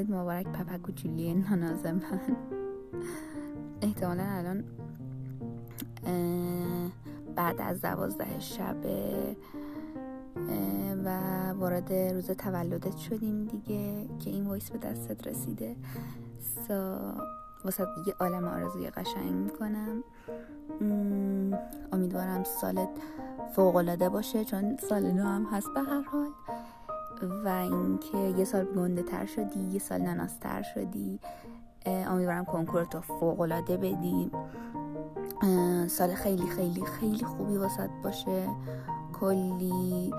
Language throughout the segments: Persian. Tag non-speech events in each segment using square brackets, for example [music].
تولدت مبارک پپک کوچولی ناناز من. احتمالا الان بعد از دوازده شب و وارد روز تولدت شدیم دیگه که این وایس به دستت رسیده. سا واسه یه عالم آرزوی قشنگ می‌کنم. امیدوارم سالت فوقالعاده باشه چون سال نو هم هست به هر حال. و اینکه یه سال گنده تر شدی یه سال نناستر شدی. امیدوارم کنکور تو فوقالعاده بدی. سال خیلی خیلی خیلی خوبی واسط باشه. کلی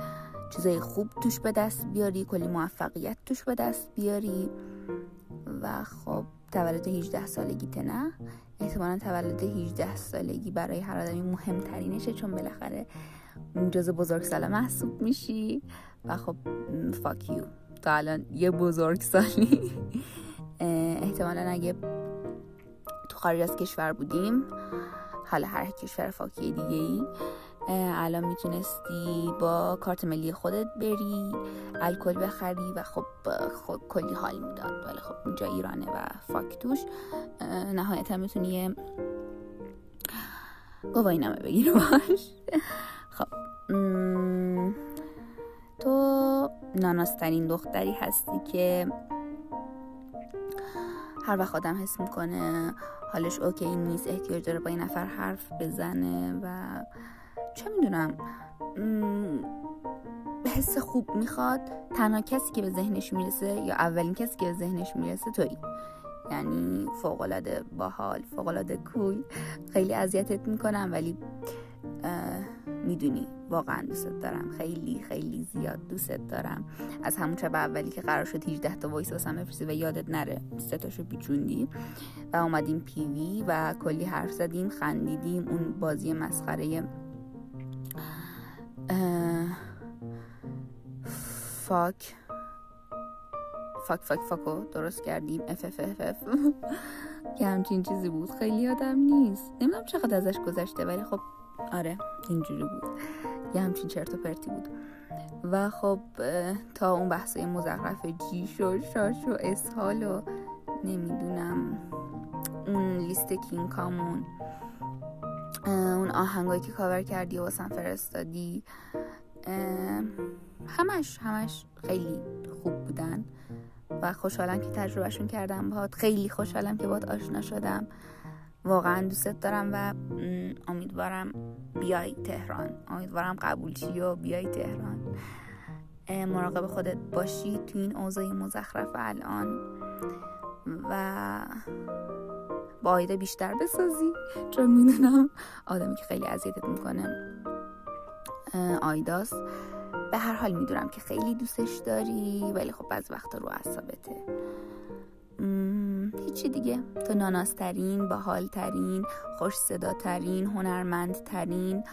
چیزای خوب توش به دست بیاری کلی موفقیت توش به دست بیاری. و خب تولد 18 سالگی نه؟ احتمالا تولد 18 سالگی برای هر آدمی مهمترینشه چون بالاخره جز بزرگ ساله محسوب میشی و خب فاکیو تا الان یه بزرگ سالی احتمالا اگه تو خارج از کشور بودیم حالا هر کشور فاکی دیگه ای الان می‌تونستی با کارت ملی خودت بری الکل بخری و خب, خب کلی حال می‌داد. ولی خب اینجا ایرانه و فاک توش. نهایتا می‌تونی گواهی نامه بگیر باش. خب. تو ناناسترین دختری هستی که هر وقت آدم حس می‌کنه حالش اوکی نیست احتیاج داره با این نفر حرف بزنه و چه می‌دونم حس خوب می‌خواد تنها کسی که به ذهنش می‌رسه یا اولین کسی که به ذهنش می‌رسه تویی. یعنی فوقالعاده باحال فوقالعاده کول خیلی اذیتت می‌کنم ولی می‌دونی. واقعا دوستت دارم. خیلی خیلی زیاد دوستت دارم. از همون شب اولی که قرار شد 18 تا وایس واسم بفرستی و یادت نره. سه تاشو پیچوندی. و اومدیم پیوی و کلی حرف زدیم خندیدیم. اون بازی مسخره Fuck. Fuck fuck fuck و درست کردیم. F F F F. [laughs] که همچین چیزی بود. خیلی یادم نیست. نمی‌دونم چقدر ازش گذشته ولی خب آره اینجوری بود. یه همچین چرت و پرتی بود. و خب تا اون بحثای مزخرف جیش و شاش و اسهال و نمی‌دونم اون لیست kink امون اون آهنگایی که کاور کردی و واسم فرستادی همش همش خیلی خوب بودن. و خوشحالم که تجربهشون کردم باهات. خیلی خوشحالم که باهات آشنا شدم. واقعا دوستت دارم و امیدوارم بیای تهران. امیدوارم قبول شی و بیای تهران. مراقب خودت باشی تو این اوضاع مزخرف الان و با آیده بیشتر بسازی. چون می‌دونم آدمی که خیلی اذیتت می‌کنه آیداست. به هر حال می‌دونم که خیلی دوستش داری ولی خب بعض وقتا رو اعصابته. هیچی دیگه. تو ناناسترین باحالترین خوش صداترین هنرمندترین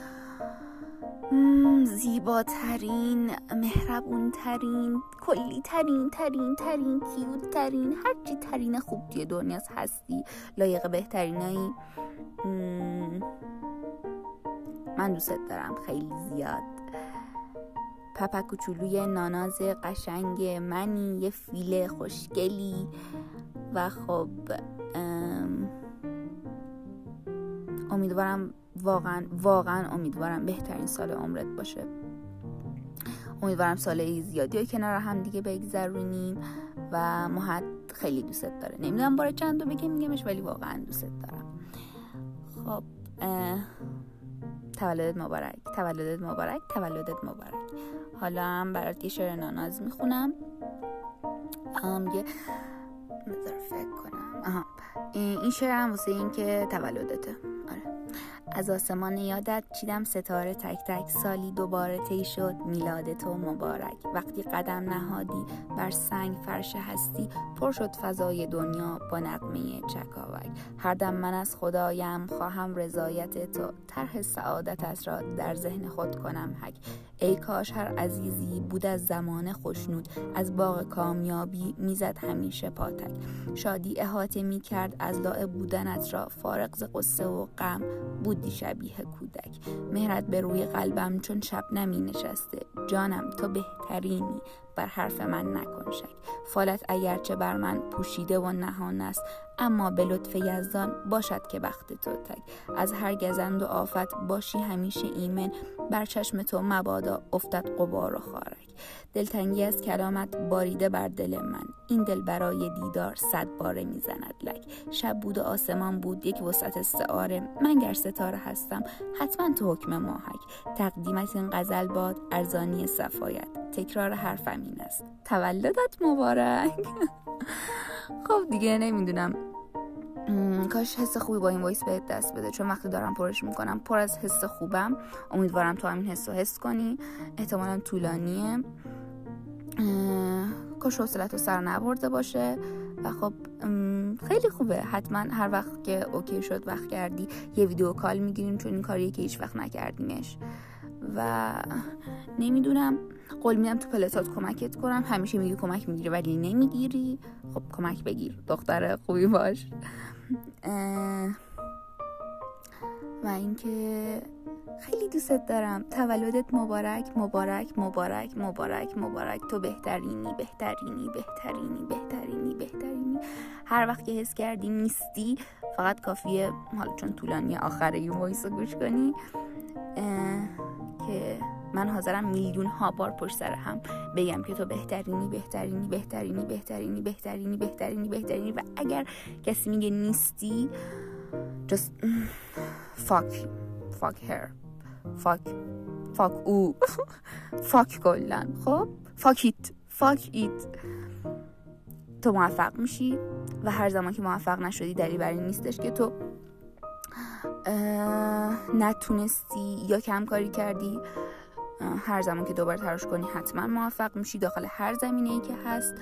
زیباترین مهربونترین کلی ترین ترین ترین کیوت ترین هرچی ترین خوب توی دنیاست هستی. لایق بهترینایی من دوستت دارم. خیلی زیاد. پپا کوچولوی ناناز قشنگ منی یه فیل خوشگلی. و خب امیدوارم واقعا واقعا امیدوارم بهترین سال عمرت باشه. امیدوارم سال زیادی های کنار هم دیگه بگذرونیم و مهد خیلی دوستت داره. نمی‌دونم بار چند بگم میگمش ولی واقعا دوستت دارم. خب تولدت مبارک تولدت مبارک تولدت مبارک. حالا هم برات یه شعر ناناز می‌خونم. یه فکر کنم. آها. این شعر هم واسه این که تولدته. آره. از آسمان یادت چیدم ستاره تک تک. سالی دوباره تی شد. میلاد تو مبارک. وقتی قدم نهادی بر سنگ فرش هستی پر شد فضای دنیا با نقمه چکاوک. هر دم من از خدایم خواهم رضایت تو. طرح سعادتت را در ذهن خود کنم حک. ای کاش هر عزیزی بود از زمان خوشنود از باغ کامیابی می‌زد همیشه پاتک. شادی احاطه می کرد از لاع بودنت را فارغ ز قصه و غم بودی شبیه کودک. مهرت به روی قلبم چون شب نمی نشسته. جانم تو بهترینی بر حرف من نکن شک. فالت اگرچه بر من پوشیده و نهان است اما به لطف یزدان باشد که بخت تو تک از هر گزند و آفت باشی همیشه ایمن. بر چشم تو مبادا افتد قبار و خارک دلتنگی از کلامت باریده بر دل من. این دل برای دیدار صد باره می‌زند لک شب بود و آسمان بود یک وسط استعاره. من گر ستاره هستم حتما تو حکم ماهک. تقدیمت این غزل باد ارزانی صفایت. تکرار حرفم این است. تولدت مبارک. [laughs] خب دیگه نمی‌دونم. کاش حس خوبی با این voice بهت دست بده. چون وقتی دارم پرش می‌کنم پر از حس خوبم. امیدوارم تو همین حس رو حس کنی. احتمالا طولانیه. کاش حوصلت رو سر نبرده باشه. و خب خیلی خوبه. حتما هر وقت که OK شد وقت کردی. یه video call می‌گیریم چون این کاریه که هیچ وقت نکردیمش. و نمی‌دونم. قول میدم تو پلتات کمکت کنم. همیشه میگی کمک می‌گیری ولی نمی‌گیری. خب کمک بگیر دختر خوبی باش. و اینکه خیلی دوستت دارم. تولدت مبارک مبارک مبارک مبارک مبارک. تو بهترینی بهترینی بهترینی بهترینی بهترینی. هر وقت که حس کردی نیستی فقط کافیه حالا چون طولانی آخر یه voice گوش کنی. من حاضرم میلیون ها بار پشت سر هم بگم که تو بهترینی بهترینی بهترینی بهترینی بهترینی بهترینی بهترینی و اگر کسی میگه نیستی just fuck fuck her. Fuck fuck او. [laughs] Fuck کلا. خب؟ Fuck it. Fuck it. تو موفق میشی و هر زمان که موفق نشدی دلیل بر این نیستش که تو نتونستی یا کم کاری کردی هر زمان که دوباره تراش کنی حتما موفق میشی. داخل هر زمینه ای که هست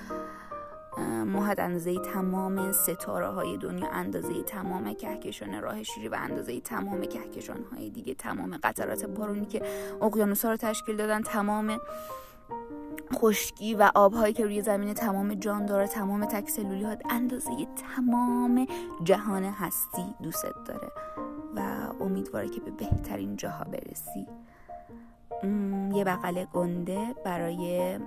ماهد اندازه تمام ستاره های دنیا اندازه تمام کهکشان راه شیری و اندازه تمام کهکشان های دیگه تمام قطرات بارونی که اقیانوس ها رو تشکیل دادن تمام خشکی و آبهایی که روی زمین تمام جان داره تمام تک سلولی ها اندازه تمام جهان هستی دوست داره و امیدواره که به بهترین جاها برسی. یه بغل گنده برای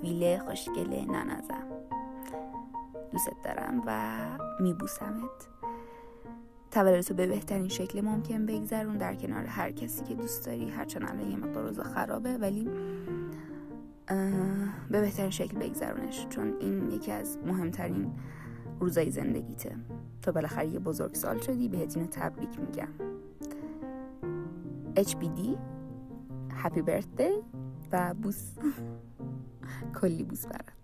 فیله خوشگله ننازم دوست دارم و میبوسمت. تولدتو به بهترین شکل ممکن بگذرون. در کنار هر کسی که دوست داری هرچند الان یه مقدار روزا خرابه ولی به بهترین شکل بگذرونش. چون این یکی از مهمترین روزای زندگیته. تو بالاخره یه بزرگ سال شدی بهت تبریک میگم. HBD هپی برثدی و بوس. کلی بوس برات.